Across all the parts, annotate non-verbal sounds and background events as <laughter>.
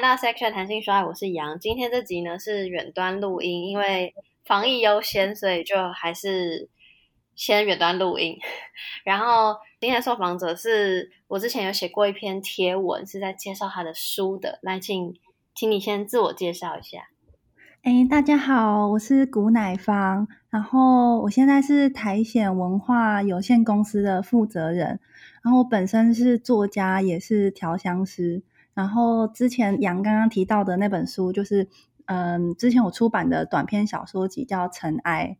来到 Section 谈性说爱，我是杨。今天这集呢是远端录音，因为防疫优先，所以就还是先远端录音。然后今天的受访者是我之前有写过一篇贴文，是在介绍他的书的。来，请请你先自我介绍一下。哎，大家好，我是古乃芳，然后我现在是苔藓文化有限公司的负责人，然后我本身是作家，也是调香师。然后之前杨刚刚提到的那本书，就是嗯，之前我出版的短篇小说集叫《尘埃》。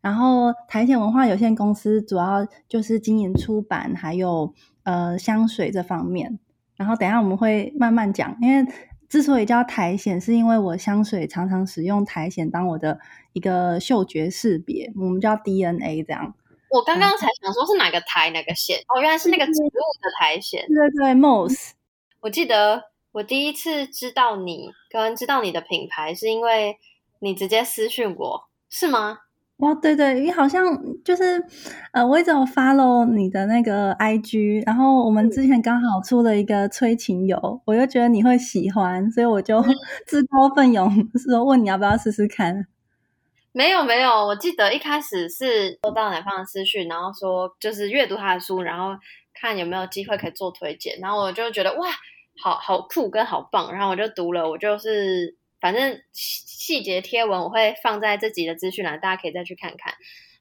然后苔藓文化有限公司主要就是经营出版，还有呃香水这方面。然后等一下我们会慢慢讲，因为之所以叫苔藓，是因为我香水常常使用苔藓当我的一个嗅觉识别，我们叫 DNA 这样。我刚刚才想说是哪个苔哪个藓，哦，原来是那个植物的苔藓。对对对，Moss。我记得我第一次知道你跟知道你的品牌，是因为你直接私讯我，是吗？哇，对对，你好像就是呃，我一直有 follow 你的那个 IG，然后我们之前刚好出了一个催情油，我又觉得你会喜欢，所以我就 <laughs> 自告奋勇 <laughs> 说问你要不要试试看。没有没有，我记得一开始是收到南方的私讯，然后说就是阅读他的书，然后。看有没有机会可以做推荐，然后我就觉得哇，好好酷跟好棒，然后我就读了，我就是反正细节贴文我会放在这集的资讯栏，大家可以再去看看。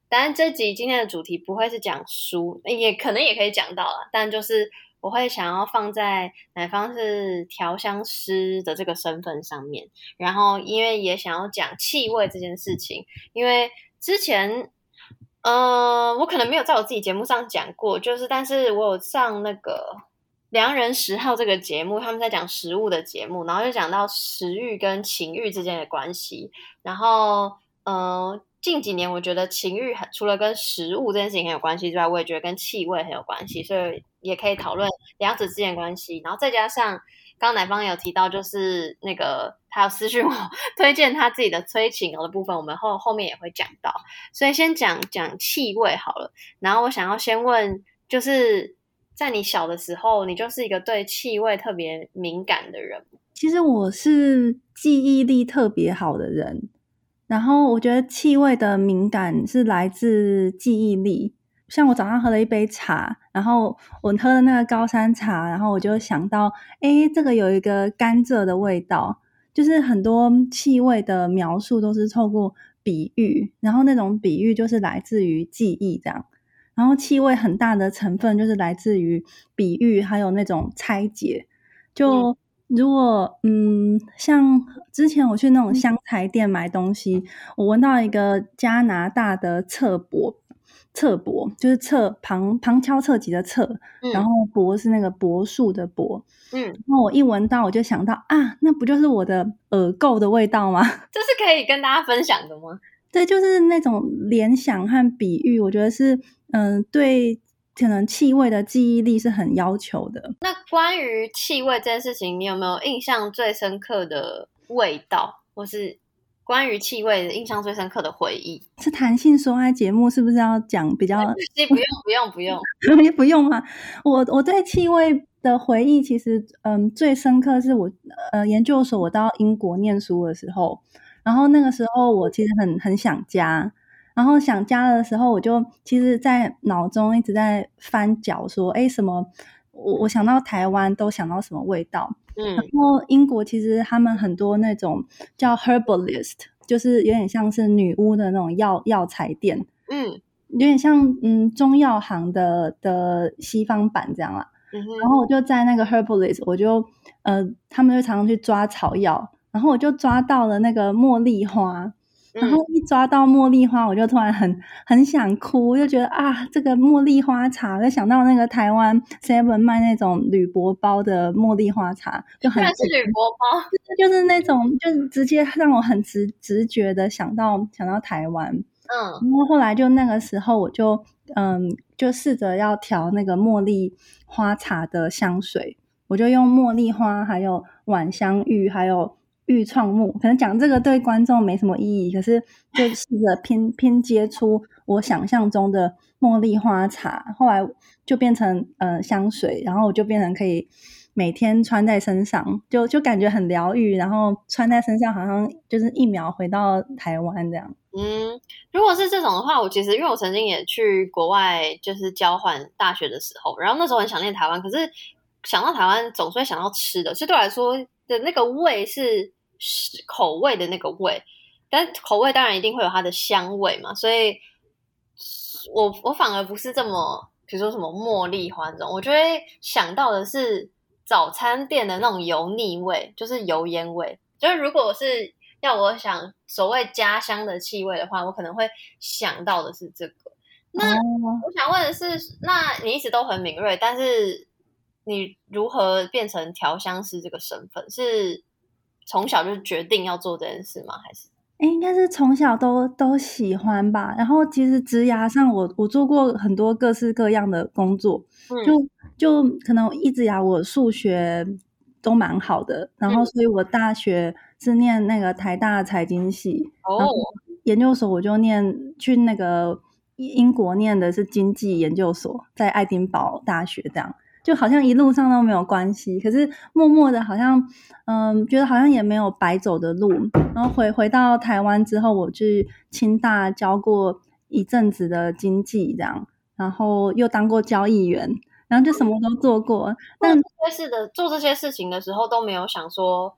当然这集今天的主题不会是讲书，也可能也可以讲到了，但就是我会想要放在乃方是调香师的这个身份上面，然后因为也想要讲气味这件事情，因为之前。嗯，我可能没有在我自己节目上讲过，就是，但是我有上那个《良人十号》这个节目，他们在讲食物的节目，然后就讲到食欲跟情欲之间的关系。然后，嗯，近几年我觉得情欲除了跟食物这件事情很有关系之外，我也觉得跟气味很有关系，所以也可以讨论两者之间的关系。然后再加上。刚刚乃芳有提到，就是那个他有私讯我推荐他自己的催情油的部分，我们后后面也会讲到，所以先讲讲气味好了。然后我想要先问，就是在你小的时候，你就是一个对气味特别敏感的人。其实我是记忆力特别好的人，然后我觉得气味的敏感是来自记忆力。像我早上喝了一杯茶，然后我喝了那个高山茶，然后我就想到，诶，这个有一个甘蔗的味道，就是很多气味的描述都是透过比喻，然后那种比喻就是来自于记忆这样，然后气味很大的成分就是来自于比喻，还有那种拆解。就如果嗯，像之前我去那种香材店买东西，我闻到一个加拿大的侧柏。侧柏就是侧旁旁敲侧击的侧，嗯、然后柏是那个柏树的柏，嗯，然后我一闻到我就想到啊，那不就是我的耳垢的味道吗？<laughs> 这是可以跟大家分享的吗？对，就是那种联想和比喻，我觉得是嗯、呃，对，可能气味的记忆力是很要求的。那关于气味这件事情，你有没有印象最深刻的味道，或是？关于气味的印象最深刻的回忆是谈性说爱节目，是不是要讲比较？不用不用不用，<laughs> 也不用啊？我我对气味的回忆，其实嗯，最深刻是我呃研究所，我到英国念书的时候，然后那个时候我其实很很想家，然后想家的时候，我就其实，在脑中一直在翻搅，说哎什么？我我想到台湾都想到什么味道？嗯，然后英国其实他们很多那种叫 herbalist，就是有点像是女巫的那种药药材店，嗯，有点像嗯中药行的的西方版这样啦。嗯，然后我就在那个 herbalist，我就呃，他们就常常去抓草药，然后我就抓到了那个茉莉花。然后一抓到茉莉花，我就突然很很想哭，就觉得啊，这个茉莉花茶，就想到那个台湾 Seven 卖那种铝箔包的茉莉花茶，就很是铝箔包，就是那种，就直接让我很直直觉的想到想到台湾，嗯，然后后来就那个时候，我就嗯，就试着要调那个茉莉花茶的香水，我就用茉莉花，还有晚香玉，还有。愈创木，可能讲这个对观众没什么意义，可是就试着拼拼接出我想象中的茉莉花茶，后来就变成呃香水，然后我就变成可以每天穿在身上，就就感觉很疗愈，然后穿在身上好像就是一秒回到台湾这样。嗯，如果是这种的话，我其实因为我曾经也去国外就是交换大学的时候，然后那时候很想念台湾，可是想到台湾总是会想到吃的，所以对我来说的那个味是口味的那个味，但口味当然一定会有它的香味嘛，所以我我反而不是这么，比如说什么茉莉花这种，我就会想到的是早餐店的那种油腻味，就是油烟味，就是如果是。要我想所谓家乡的气味的话，我可能会想到的是这个。那我想问的是，那你一直都很敏锐，但是你如何变成调香师这个身份？是从小就决定要做这件事吗？还是？哎，应该是从小都都喜欢吧。然后其实职涯上我，我我做过很多各式各样的工作，嗯、就就可能一直以来我数学都蛮好的，然后所以我大学。是念那个台大财经系，然后研究所我就念去那个英国念的是经济研究所，在爱丁堡大学这样，就好像一路上都没有关系，可是默默的好像，嗯，觉得好像也没有白走的路。然后回回到台湾之后，我去清大教过一阵子的经济这样，然后又当过交易员，然后就什么都做过。但这些事的做这些事情的时候都没有想说。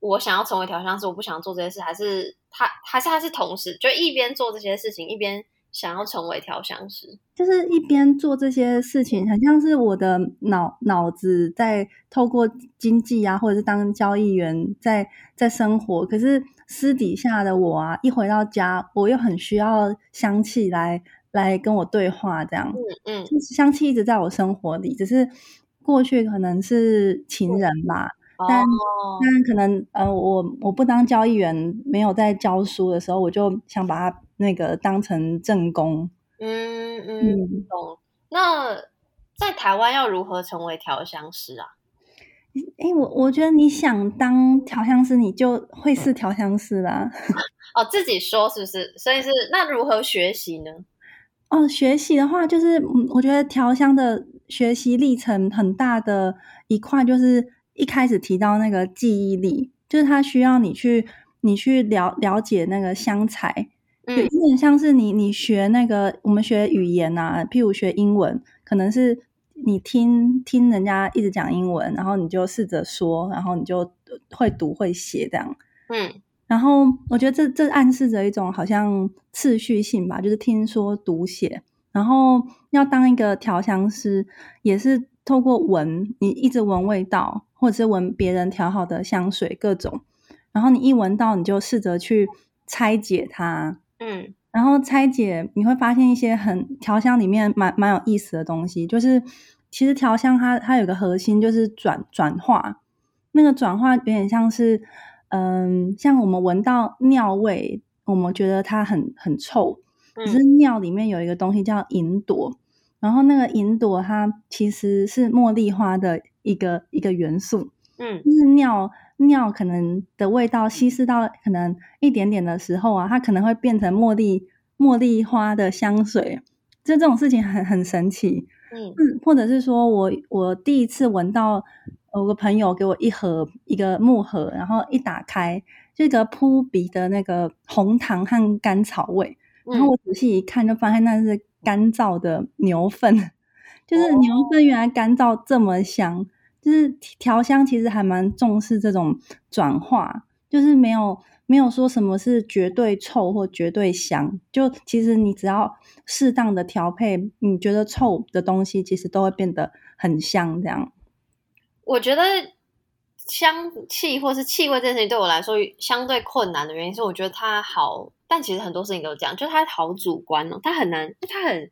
我想要成为调香师，我不想做这些事，还是他，还是他是同时就一边做这些事情，一边想要成为调香师，就是一边做这些事情，很像是我的脑脑子在透过经济啊，或者是当交易员在在生活，可是私底下的我啊，一回到家，我又很需要香气来来跟我对话，这样，嗯嗯，香气一直在我生活里，只是过去可能是情人吧。嗯但。但可能呃，我我不当交易员，没有在教书的时候，我就想把它那个当成正宫。嗯嗯，懂。那在台湾要如何成为调香师啊？哎、欸，我我觉得你想当调香师，你就会是调香师啦。<laughs> 哦，自己说是不是？所以是那如何学习呢？哦，学习的话，就是我觉得调香的学习历程很大的一块就是。一开始提到那个记忆力，就是它需要你去你去了了解那个香材，嗯，有点像是你你学那个我们学语言啊，譬如学英文，可能是你听听人家一直讲英文，然后你就试着说，然后你就会读会写这样，嗯，然后我觉得这这暗示着一种好像次序性吧，就是听说读写，然后要当一个调香师也是。透过闻，你一直闻味道，或者是闻别人调好的香水，各种，然后你一闻到，你就试着去拆解它，嗯，然后拆解，你会发现一些很调香里面蛮蛮有意思的东西，就是其实调香它它有个核心就是转转化，那个转化有点像是，嗯，像我们闻到尿味，我们觉得它很很臭，可是尿里面有一个东西叫银朵。然后那个银朵，它其实是茉莉花的一个一个元素，嗯，就是尿尿可能的味道稀释到可能一点点的时候啊，它可能会变成茉莉茉莉花的香水，就这种事情很很神奇，嗯，或者是说我我第一次闻到，我个朋友给我一盒一个木盒，然后一打开，这个扑鼻的那个红糖和甘草味，然后我仔细一看，就发现那是。干燥的牛粪，<laughs> 就是牛粪原来干燥这么香，oh. 就是调香其实还蛮重视这种转化，就是没有没有说什么是绝对臭或绝对香，就其实你只要适当的调配，你觉得臭的东西其实都会变得很香。这样，我觉得香气或是气味这件事情对我来说相对困难的原因是，我觉得它好。但其实很多事情都这样，就它好主观哦，它很难，它很，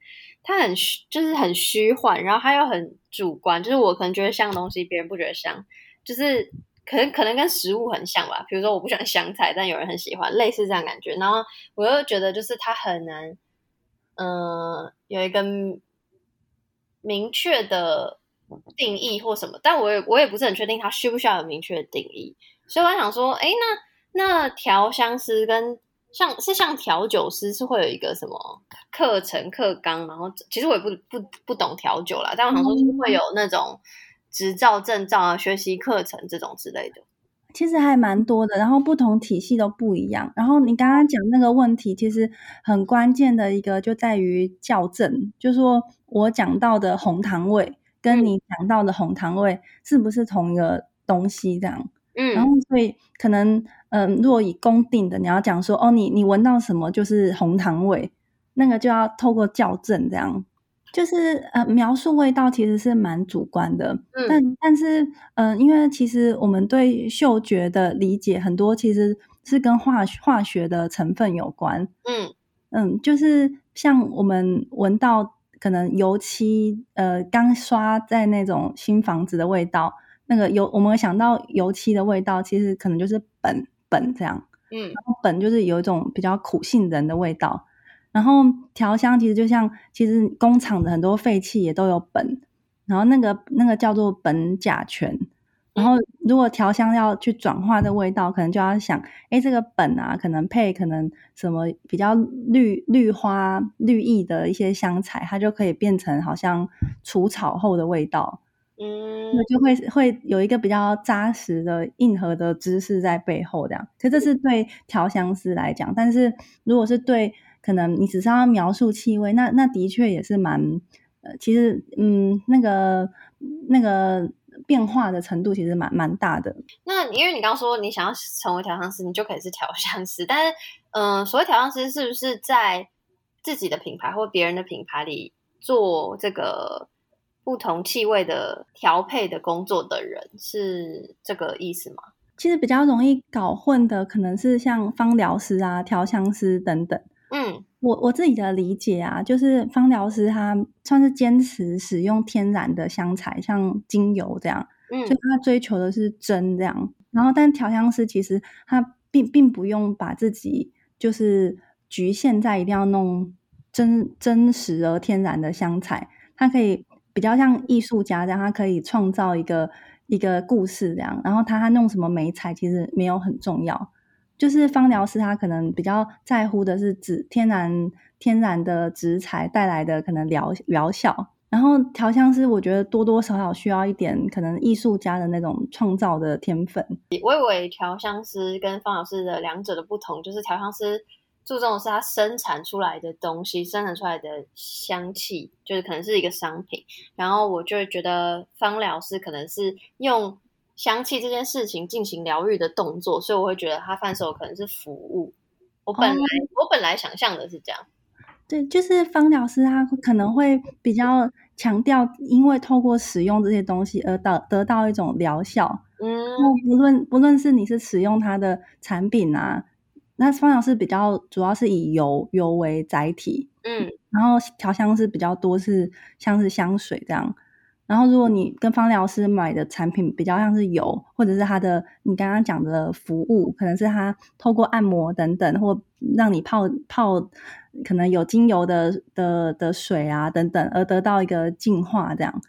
它很虚，就是很虚幻，然后它又很主观，就是我可能觉得香的东西，别人不觉得香，就是可能可能跟食物很像吧，比如说我不喜欢香菜，但有人很喜欢，类似这样感觉。然后我又觉得就是它很难，嗯、有一个明确的定义或什么，但我也我也不是很确定它需不需要有明确的定义，所以我想说，哎，那那调香师跟像是像调酒师是会有一个什么课程课纲，然后其实我也不不不懂调酒啦，但我想说是会有那种执照、证照啊、学习课程这种之类的？其实还蛮多的，然后不同体系都不一样。然后你刚刚讲那个问题，其实很关键的一个就在于校正，就是说我讲到的红糖味跟你讲到的红糖味是不是同一个东西？这样，嗯，然后所以可能，嗯、呃，如果以公定的，你要讲说，哦，你你闻到什么就是红糖味，那个就要透过校正这样。就是呃，描述味道其实是蛮主观的，嗯，但但是嗯、呃，因为其实我们对嗅觉的理解很多其实是跟化化学的成分有关，嗯。嗯，就是像我们闻到可能油漆呃刚刷在那种新房子的味道，那个油我们想到油漆的味道，其实可能就是苯苯这样，嗯，然后苯就是有一种比较苦杏仁的味道。然后调香其实就像，其实工厂的很多废气也都有苯，然后那个那个叫做苯甲醛。然后如果调香要去转化的味道，可能就要想，哎，这个苯啊，可能配可能什么比较绿绿花绿意的一些香材，它就可以变成好像除草后的味道。嗯，那就会会有一个比较扎实的硬核的知识在背后，这样。其实这是对调香师来讲，但是如果是对可能你只是要描述气味，那那的确也是蛮呃，其实嗯，那个那个变化的程度其实蛮蛮大的。那因为你刚刚说你想要成为调香师，你就可以是调香师，但是嗯、呃，所谓调香师是不是在自己的品牌或别人的品牌里做这个不同气味的调配的工作的人，是这个意思吗？其实比较容易搞混的，可能是像芳疗师啊、调香师等等。嗯，我我自己的理解啊，就是芳疗师他算是坚持使用天然的香材，像精油这样，嗯，所以他追求的是真这样。然后，但调香师其实他并并不用把自己就是局限在一定要弄真真实而天然的香材，他可以比较像艺术家这样，他可以创造一个一个故事这样。然后他他弄什么媒材其实没有很重要。就是芳疗师，他可能比较在乎的是指天然天然的植材带来的可能疗疗效，然后调香师，我觉得多多少少需要一点可能艺术家的那种创造的天分。我以为调香师跟芳老师的两者的不同，就是调香师注重的是它生产出来的东西，生产出来的香气，就是可能是一个商品，然后我就会觉得芳疗师可能是用。香气这件事情进行疗愈的动作，所以我会觉得它贩售可能是服务。我本来、哦、我本来想象的是这样，对，就是芳疗师他可能会比较强调，因为透过使用这些东西而得得到一种疗效。嗯，不论不论是你是使用它的产品啊，那芳疗师比较主要是以油油为载体，嗯，然后调香师比较多是像是香水这样。然后，如果你跟芳疗师买的产品比较像是油，或者是他的你刚刚讲的服务，可能是他透过按摩等等，或让你泡泡可能有精油的的的水啊等等，而得到一个净化这样。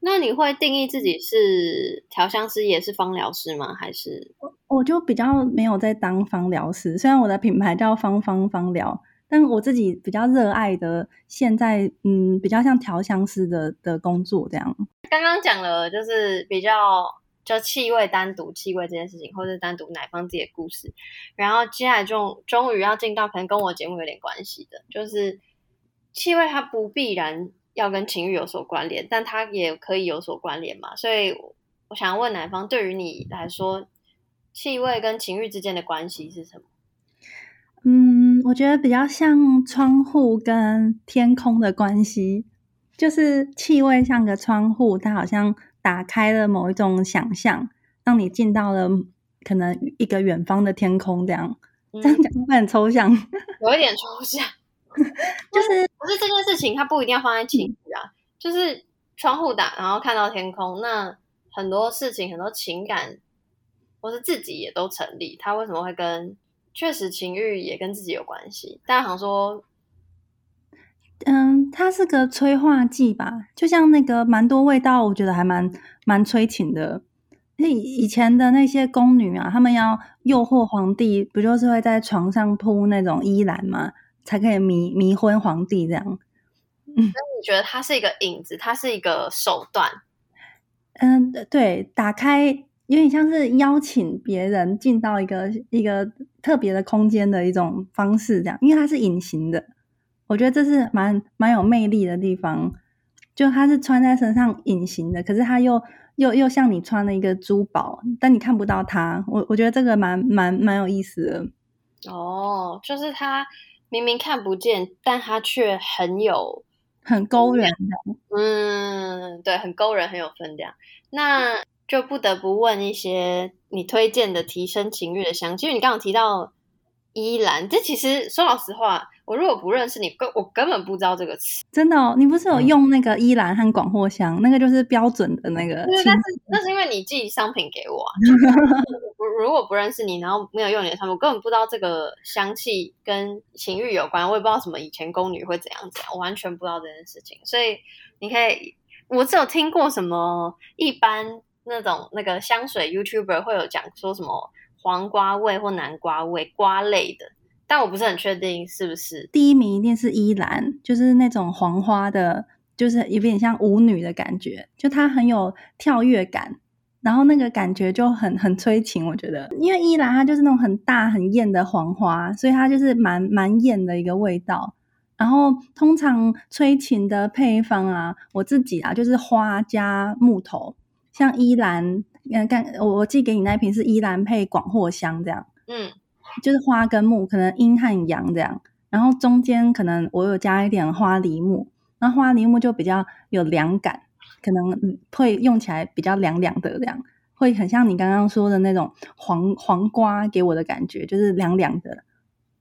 那你会定义自己是调香师也是芳疗师吗？还是我我就比较没有在当芳疗师，虽然我的品牌叫芳芳芳疗。但我自己比较热爱的，现在嗯，比较像调香师的的工作这样。刚刚讲了，就是比较就气味单独气味这件事情，或者是单独奶方自己的故事。然后接下来就终于要进到可能跟我节目有点关系的，就是气味它不必然要跟情欲有所关联，但它也可以有所关联嘛。所以我想要问男方，对于你来说，气味跟情欲之间的关系是什么？嗯，我觉得比较像窗户跟天空的关系，就是气味像个窗户，它好像打开了某一种想象，让你进到了可能一个远方的天空这样。嗯、这样讲会很抽象，<laughs> 有一点抽象，<laughs> 就是不是这件事情，它不一定要放在情绪啊，就是窗户打，然后看到天空，那很多事情、很多情感，或是自己也都成立。他为什么会跟？确实，情欲也跟自己有关系。大家好像说，嗯，它是个催化剂吧？就像那个蛮多味道，我觉得还蛮蛮催情的。以以前的那些宫女啊，他们要诱惑皇帝，不就是会在床上铺那种衣篮吗？才可以迷迷昏皇帝这样。嗯，那你觉得它是一个引子，它是一个手段？嗯，对，打开有点像是邀请别人进到一个一个特别的空间的一种方式，这样，因为它是隐形的，我觉得这是蛮蛮有魅力的地方。就它是穿在身上隐形的，可是它又又又像你穿了一个珠宝，但你看不到它。我我觉得这个蛮蛮蛮有意思的。哦，就是它明明看不见，但它却很有。很勾人的，嗯，对，很勾人，很有分量。那就不得不问一些你推荐的提升情欲的香，其实你刚刚提到依兰，这其实说老实话。我如果不认识你，根我根本不知道这个词。真的哦，你不是有用那个依兰和广藿香，那个就是标准的那个。对，但是那是因为你寄商品给我啊。<laughs> 如果不认识你，然后没有用你的商品，我根本不知道这个香气跟情欲有关，我也不知道什么以前宫女会怎样怎样，我完全不知道这件事情。所以你可以，我只有听过什么一般那种那个香水 YouTuber 会有讲说什么黄瓜味或南瓜味瓜类的。但我不是很确定是不是第一名一定是依兰，就是那种黄花的，就是有点像舞女的感觉，就它很有跳跃感，然后那个感觉就很很催情。我觉得，因为依兰它就是那种很大很艳的黄花，所以它就是蛮蛮艳的一个味道。然后通常催情的配方啊，我自己啊就是花加木头，像依兰，我我寄给你那瓶是依兰配广藿香这样，嗯。就是花跟木，可能阴和阳这样，然后中间可能我有加一点花梨木，那花梨木就比较有凉感，可能会用起来比较凉凉的这样，会很像你刚刚说的那种黄黄瓜给我的感觉，就是凉凉的。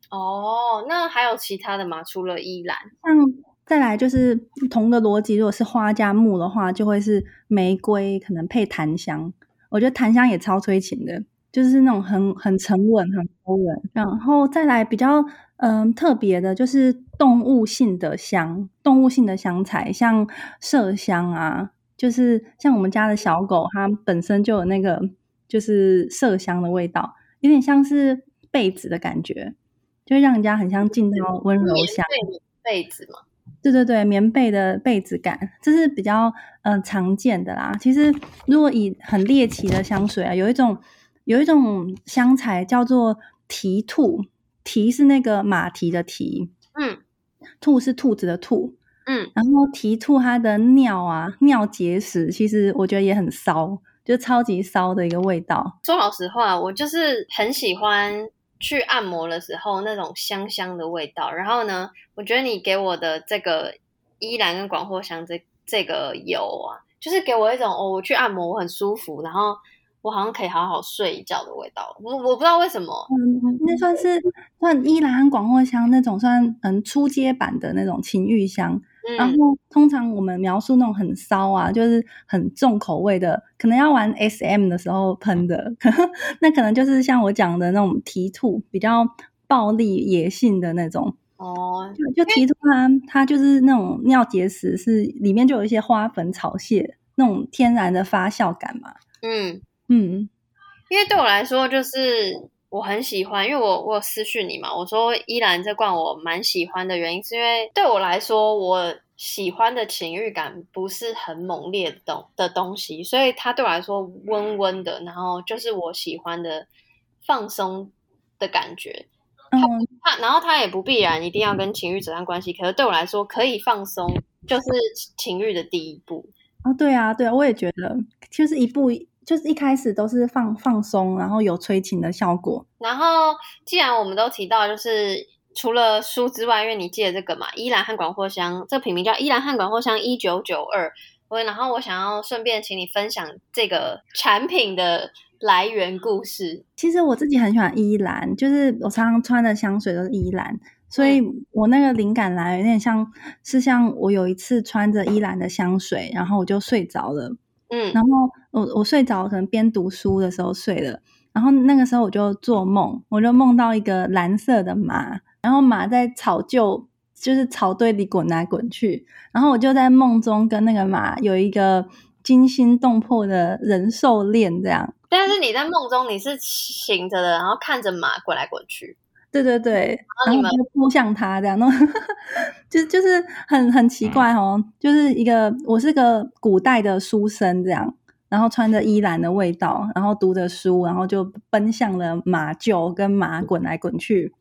哦，那还有其他的吗？除了依兰，像再来就是同的逻辑，如果是花加木的话，就会是玫瑰，可能配檀香，我觉得檀香也超催情的。就是那种很很沉稳、很然后再来比较嗯、呃、特别的，就是动物性的香，动物性的香材，像麝香啊，就是像我们家的小狗，它本身就有那个就是麝香的味道，有点像是被子的感觉，就会让人家很像进到温柔乡。被子嘛，对对对，棉被的被子感，这是比较嗯、呃、常见的啦。其实如果以很猎奇的香水啊，有一种。有一种香材叫做蹄兔，蹄是那个马蹄的蹄，嗯，兔是兔子的兔，嗯，然后蹄兔它的尿啊，尿结石，其实我觉得也很骚，就超级骚的一个味道。说老实话，我就是很喜欢去按摩的时候那种香香的味道。然后呢，我觉得你给我的这个依兰跟广藿香这这个油啊，就是给我一种哦，我去按摩我很舒服，然后。我好像可以好好睡一觉的味道，我我不知道为什么，嗯，那算是算依兰广藿香那种算嗯初阶版的那种情欲香，嗯，然后通常我们描述那种很骚啊，就是很重口味的，可能要玩 SM 的时候喷的，<laughs> 那可能就是像我讲的那种提兔，比较暴力野性的那种哦，就就蹄兔它它就是那种尿结石是里面就有一些花粉草屑那种天然的发酵感嘛，嗯。嗯，因为对我来说，就是我很喜欢，因为我我有私讯你嘛，我说依兰这罐我蛮喜欢的原因，是因为对我来说，我喜欢的情欲感不是很猛烈的东的东西，所以它对我来说温温的，然后就是我喜欢的放松的感觉。嗯，它然后它也不必然一定要跟情欲扯上关系，可是对我来说，可以放松就是情欲的第一步。哦，对啊，对啊，我也觉得就是一步。就是一开始都是放放松，然后有催情的效果。然后既然我们都提到，就是除了书之外，因为你记得这个嘛，依兰和广藿香，这个品名叫依兰和广藿香一九九二。我然后我想要顺便请你分享这个产品的来源故事。其实我自己很喜欢依兰，就是我常常穿的香水都是依兰，所以我那个灵感来源有点像是像我有一次穿着依兰的香水，然后我就睡着了。嗯，然后我我睡着，可能边读书的时候睡了，然后那个时候我就做梦，我就梦到一个蓝色的马，然后马在草就就是草堆里滚来滚去，然后我就在梦中跟那个马有一个惊心动魄的人兽恋这样。但是你在梦中你是醒着的，然后看着马滚来滚去。对对对，然后你们就扑向他这样弄，就就是很很奇怪哦，就是一个我是个古代的书生这样，然后穿着依兰的味道，然后读着书，然后就奔向了马厩，跟马滚来滚去。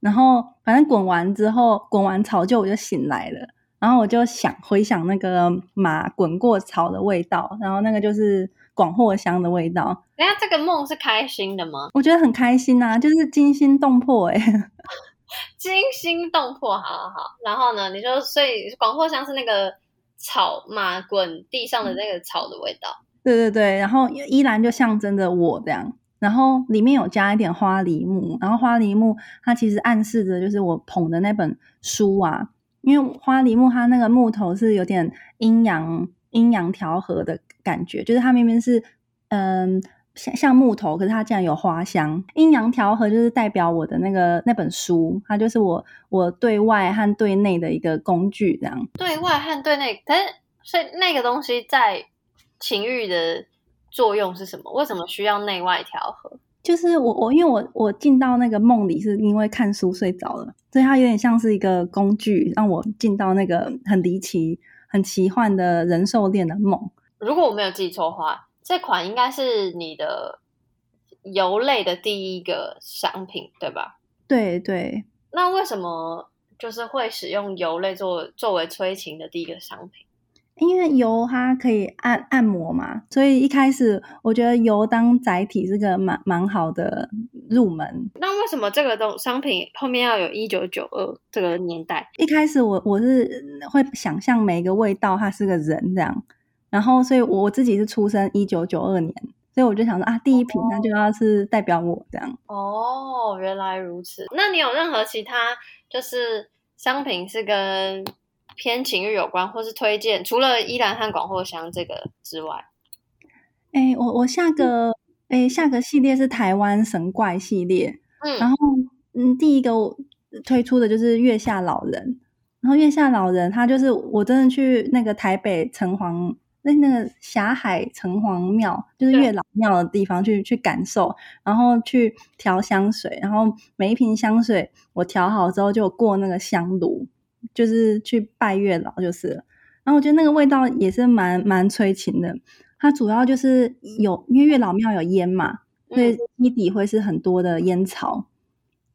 然后反正滚完之后，滚完草就我就醒来了。然后我就想回想那个马滚过草的味道，然后那个就是广藿香的味道。哎呀，这个梦是开心的吗？我觉得很开心啊，就是惊心动魄哎、欸，<laughs> 惊心动魄，好好好。然后呢，你说所以广藿香是那个草嘛滚地上的那个草的味道。嗯、对对对，然后依然就象征着我这样。然后里面有加一点花梨木，然后花梨木它其实暗示着就是我捧的那本书啊，因为花梨木它那个木头是有点阴阳阴阳调和的感觉，就是它明明是嗯像像木头，可是它竟然有花香，阴阳调和就是代表我的那个那本书，它就是我我对外和对内的一个工具，这样。对外和对内，可是所以那个东西在情欲的。作用是什么？为什么需要内外调和？就是我我因为我我进到那个梦里是因为看书睡着了，所以它有点像是一个工具，让我进到那个很离奇、很奇幻的人兽恋的梦。如果我没有记错的话，这款应该是你的油类的第一个商品，对吧？对对。那为什么就是会使用油类作作为催情的第一个商品？因为油它可以按按摩嘛，所以一开始我觉得油当载体是个蛮蛮好的入门。那为什么这个东商品后面要有一九九二这个年代？一开始我我是会想象每一个味道它是个人这样，然后所以我自己是出生一九九二年，所以我就想说啊，第一瓶那就要是代表我这样。哦，原来如此。那你有任何其他就是商品是跟？偏情欲有关，或是推荐，除了依兰和广藿香这个之外，哎、欸，我我下个哎、欸、下个系列是台湾神怪系列，嗯，然后嗯，第一个推出的就是月下老人，然后月下老人他就是我真的去那个台北城隍那那个霞海城隍庙，就是月老庙的地方去去感受，然后去调香水，然后每一瓶香水我调好之后就过那个香炉。就是去拜月老就是了，然后我觉得那个味道也是蛮蛮催情的。它主要就是有，因为月老庙有烟嘛，所以基底会是很多的烟草，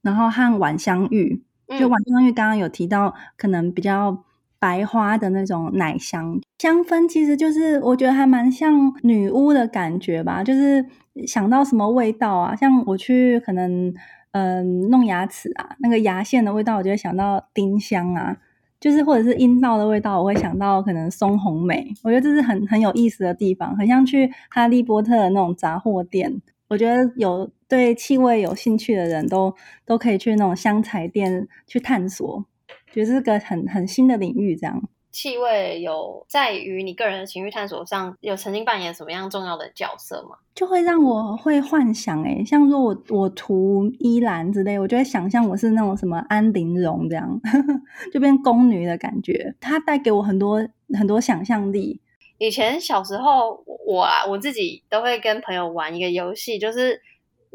然后和晚香玉，就晚香玉刚刚有提到，可能比较白花的那种奶香香氛，其实就是我觉得还蛮像女巫的感觉吧。就是想到什么味道啊，像我去可能。嗯，弄牙齿啊，那个牙线的味道，我就会想到丁香啊，就是或者是阴道的味道，我会想到可能松红梅。我觉得这是很很有意思的地方，很像去哈利波特的那种杂货店。我觉得有对气味有兴趣的人都都可以去那种香材店去探索，觉得是个很很新的领域，这样。气味有在于你个人的情绪探索上，有曾经扮演什么样重要的角色吗？就会让我会幻想，诶像说我我涂依兰之类，我就会想象我是那种什么安陵容这样，<laughs> 就变宫女的感觉。它带给我很多很多想象力。以前小时候，我啊我自己都会跟朋友玩一个游戏，就是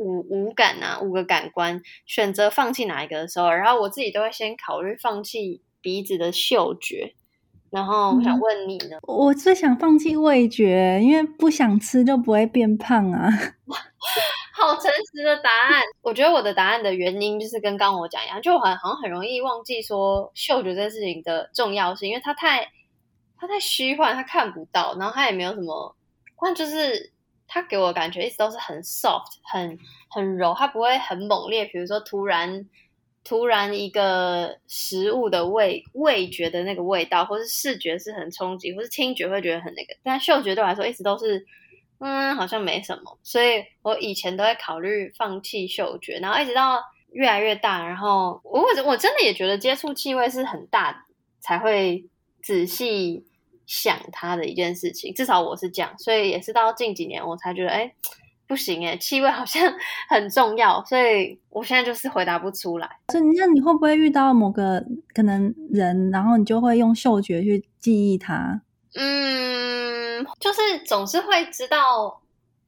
五五感啊，五个感官，选择放弃哪一个的时候，然后我自己都会先考虑放弃鼻子的嗅觉。然后我想问你呢？嗯、我最想放弃味觉，因为不想吃就不会变胖啊。<laughs> 好诚实的答案。我觉得我的答案的原因就是跟刚刚我讲一样，就很好像很容易忘记说嗅觉这件事情的重要性，因为它太它太虚幻，它看不到，然后它也没有什么，但就是它给我感觉一直都是很 soft，很很柔，它不会很猛烈。比如说突然。突然一个食物的味味觉的那个味道，或是视觉是很冲击，或是听觉会觉得很那个，但嗅觉对我来说一直都是，嗯，好像没什么，所以我以前都会考虑放弃嗅觉，然后一直到越来越大，然后我我真的也觉得接触气味是很大才会仔细想它的一件事情，至少我是这样，所以也是到近几年我才觉得，哎。不行哎，气味好像 <laughs> 很重要，所以我现在就是回答不出来。所以那你会不会遇到某个可能人，然后你就会用嗅觉去记忆他？嗯，就是总是会知道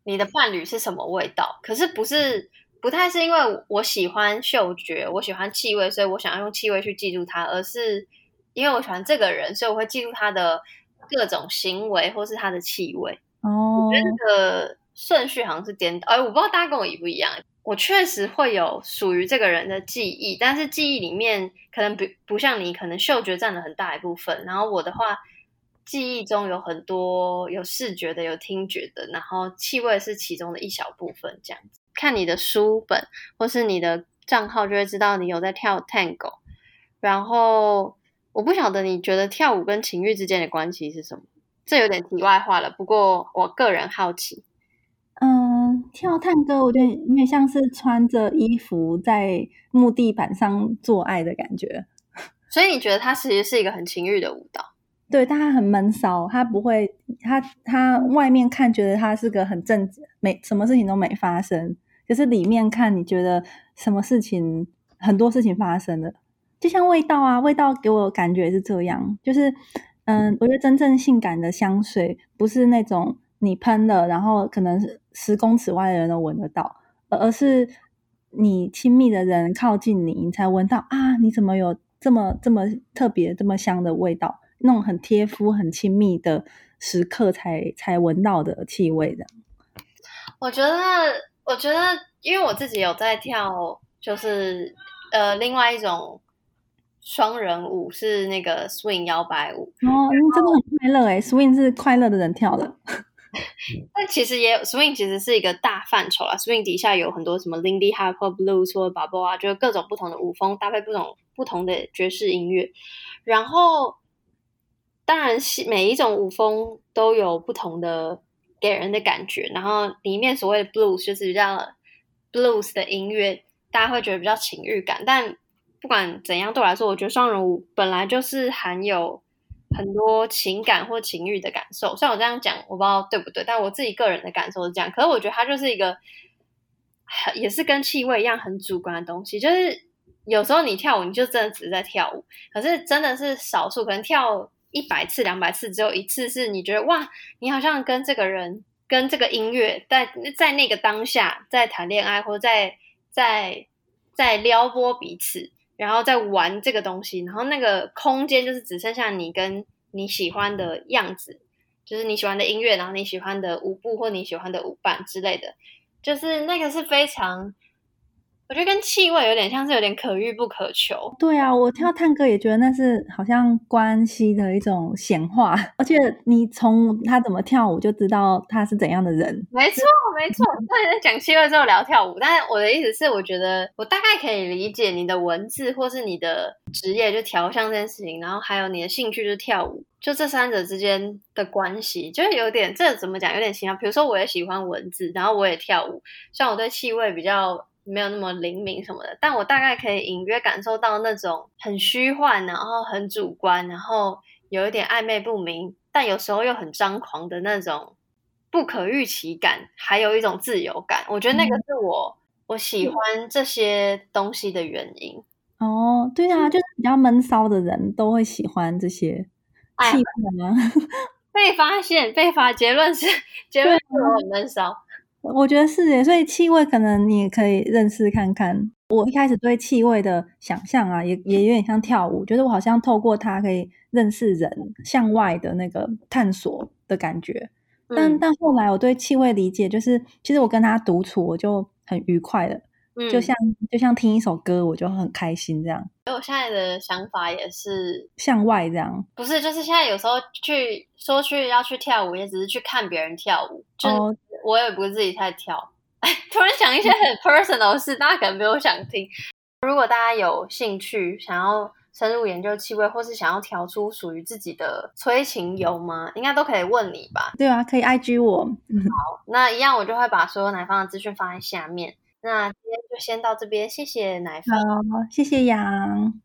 你的伴侣是什么味道，可是不是不太是因为我喜欢嗅觉，我喜欢气味，所以我想要用气味去记住他，而是因为我喜欢这个人，所以我会记住他的各种行为或是它的气味。哦，觉得这个顺序好像是颠倒。哎，我不知道大家跟我一不一样。我确实会有属于这个人的记忆，但是记忆里面可能不不像你，可能嗅觉占了很大一部分。然后我的话，记忆中有很多有视觉的，有听觉的，然后气味是其中的一小部分。这样子，看你的书本或是你的账号，就会知道你有在跳 Tango。然后我不晓得你觉得跳舞跟情欲之间的关系是什么？这有点题外话了。不过我个人好奇。嗯，跳探戈，我觉得有点像是穿着衣服在木地板上做爱的感觉。所以你觉得它其实是一个很情欲的舞蹈？对，但它很闷骚，它不会，它它外面看觉得它是个很正经，没什么事情都没发生，可是里面看你觉得什么事情，很多事情发生了。就像味道啊，味道给我感觉是这样，就是嗯，我觉得真正性感的香水不是那种。你喷了，然后可能是十公尺外的人都闻得到，而是你亲密的人靠近你，你才闻到啊！你怎么有这么这么特别、这么香的味道？那种很贴肤、很亲密的时刻才才闻到的气味的。我觉得，我觉得，因为我自己有在跳，就是呃，另外一种双人舞是那个 swing 摇摆舞。哦，真的很快乐哎，swing 是快乐的人跳的。<laughs> 但其实也有 swing，其实是一个大范畴啦。swing 底下有很多什么 Lindy Hop、Blues 或者 Bubble 啊，就是各种不同的舞风搭配不同不同的爵士音乐。然后，当然是每一种舞风都有不同的给人的感觉。然后里面所谓的 Blues 就是比较 Blues 的音乐，大家会觉得比较情欲感。但不管怎样，对我来说，我觉得双人舞本来就是含有。很多情感或情欲的感受，虽然我这样讲，我不知道对不对，但我自己个人的感受是这样。可是我觉得它就是一个，也是跟气味一样很主观的东西。就是有时候你跳舞，你就真的只是在跳舞，可是真的是少数，可能跳一百次、两百次，只有一次是你觉得哇，你好像跟这个人、跟这个音乐在在那个当下在谈恋爱，或者在在在撩拨彼此。然后在玩这个东西，然后那个空间就是只剩下你跟你喜欢的样子，就是你喜欢的音乐，然后你喜欢的舞步或你喜欢的舞伴之类的，就是那个是非常。我觉得跟气味有点像是有点可遇不可求。对啊，我跳探戈也觉得那是好像关系的一种显化，<laughs> 而且你从他怎么跳舞就知道他是怎样的人。没错，没错。那在讲气味之后聊跳舞，但是我的意思是，我觉得我大概可以理解你的文字或是你的职业就调香这件事情，然后还有你的兴趣就是跳舞，就这三者之间的关系，就是有点这怎么讲，有点奇妙。比如说，我也喜欢文字，然后我也跳舞，像我对气味比较。没有那么灵敏什么的，但我大概可以隐约感受到那种很虚幻，然后很主观，然后有一点暧昧不明，但有时候又很张狂的那种不可预期感，还有一种自由感。我觉得那个是我、嗯、我喜欢这些东西的原因。哦，对啊，就是比较闷骚的人都会喜欢这些气氛啊。<laughs> 被发现，被发结论是结论是我很闷骚。我觉得是耶，所以气味可能你也可以认识看看。我一开始对气味的想象啊，也也有点像跳舞，觉得我好像透过它可以认识人，向外的那个探索的感觉。但、嗯、但后来我对气味理解，就是其实我跟他独处，我就很愉快了。嗯，就像就像听一首歌，我就很开心这样。所以我现在的想法也是向外这样，不是就是现在有时候去说去要去跳舞，也只是去看别人跳舞，就。哦我也不是自己在跳，哎，<laughs> 突然想一些很 personal 的事，大家可能没有想听。如果大家有兴趣，想要深入研究气味，或是想要调出属于自己的催情油吗？应该都可以问你吧？对啊，可以 IG 我。好，那一样我就会把所有奶方的资讯放在下面。那今天就先到这边，谢谢奶粉，好，谢谢杨。